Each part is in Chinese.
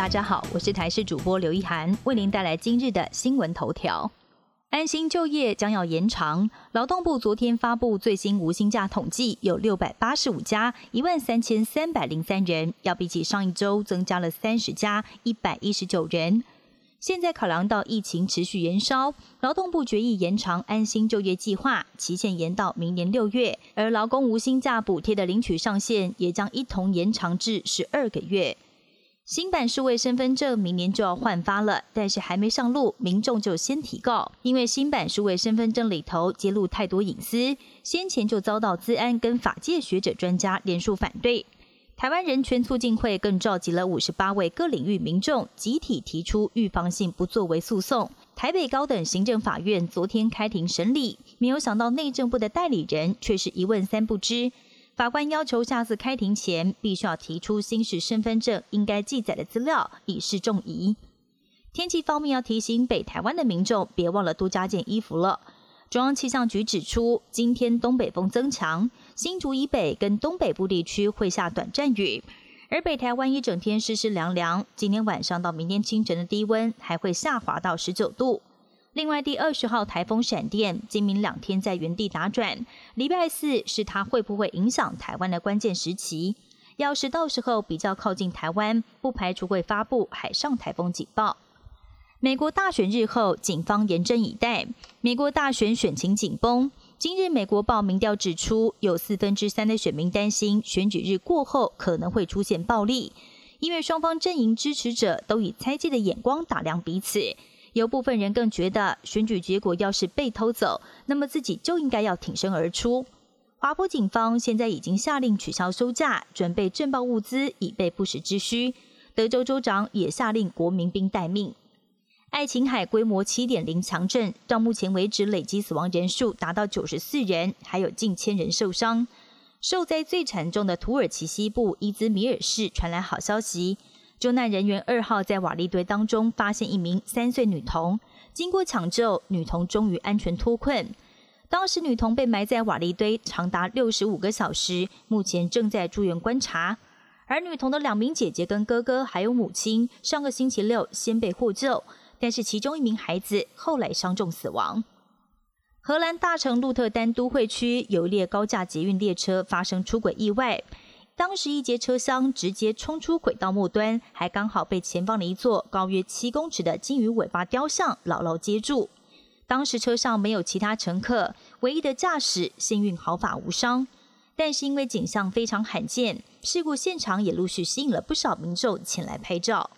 大家好，我是台视主播刘一涵，为您带来今日的新闻头条。安心就业将要延长，劳动部昨天发布最新无薪假统计，有六百八十五家，一万三千三百零三人，要比起上一周增加了三十家，一百一十九人。现在考量到疫情持续延烧，劳动部决议延长安心就业计划期限延到明年六月，而劳工无薪假补贴的领取上限也将一同延长至十二个月。新版数位身份证明年就要换发了，但是还没上路，民众就先提告，因为新版数位身份证里头揭露太多隐私，先前就遭到资安跟法界学者专家连署反对。台湾人权促进会更召集了五十八位各领域民众，集体提出预防性不作为诉讼。台北高等行政法院昨天开庭审理，没有想到内政部的代理人却是一问三不知。法官要求下次开庭前，必须要提出新式身份证应该记载的资料，以示重疑。天气方面，要提醒北台湾的民众，别忘了多加件衣服了。中央气象局指出，今天东北风增强，新竹以北跟东北部地区会下短暂雨，而北台湾一整天湿湿凉凉。今天晚上到明天清晨的低温还会下滑到十九度。另外，第二十号台风闪电今明两天在原地打转，礼拜四是它会不会影响台湾的关键时期。要是到时候比较靠近台湾，不排除会发布海上台风警报。美国大选日后，警方严阵以待。美国大选选情紧绷。今日美国报民调指出，有四分之三的选民担心选举日过后可能会出现暴力，因为双方阵营支持者都以猜忌的眼光打量彼此。有部分人更觉得，选举结果要是被偷走，那么自己就应该要挺身而出。华府警方现在已经下令取消收假，准备震爆物资，以备不时之需。德州州长也下令国民兵待命。爱琴海规模七点零强震，到目前为止累计死亡人数达到九十四人，还有近千人受伤。受灾最惨重的土耳其西部伊兹米尔市传来好消息。救难人员二号在瓦砾堆当中发现一名三岁女童，经过抢救，女童终于安全脱困。当时女童被埋在瓦砾堆长达六十五个小时，目前正在住院观察。而女童的两名姐姐跟哥哥还有母亲，上个星期六先被获救，但是其中一名孩子后来伤重死亡。荷兰大城鹿特丹都会区有一列高架捷运列车发生出轨意外。当时一节车厢直接冲出轨道末端，还刚好被前方的一座高约七公尺的金鱼尾巴雕像牢牢接住。当时车上没有其他乘客，唯一的驾驶幸运毫发无伤。但是因为景象非常罕见，事故现场也陆续吸引了不少民众前来拍照。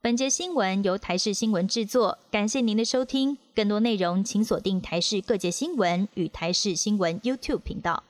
本节新闻由台视新闻制作，感谢您的收听。更多内容请锁定台视各界新闻与台视新闻 YouTube 频道。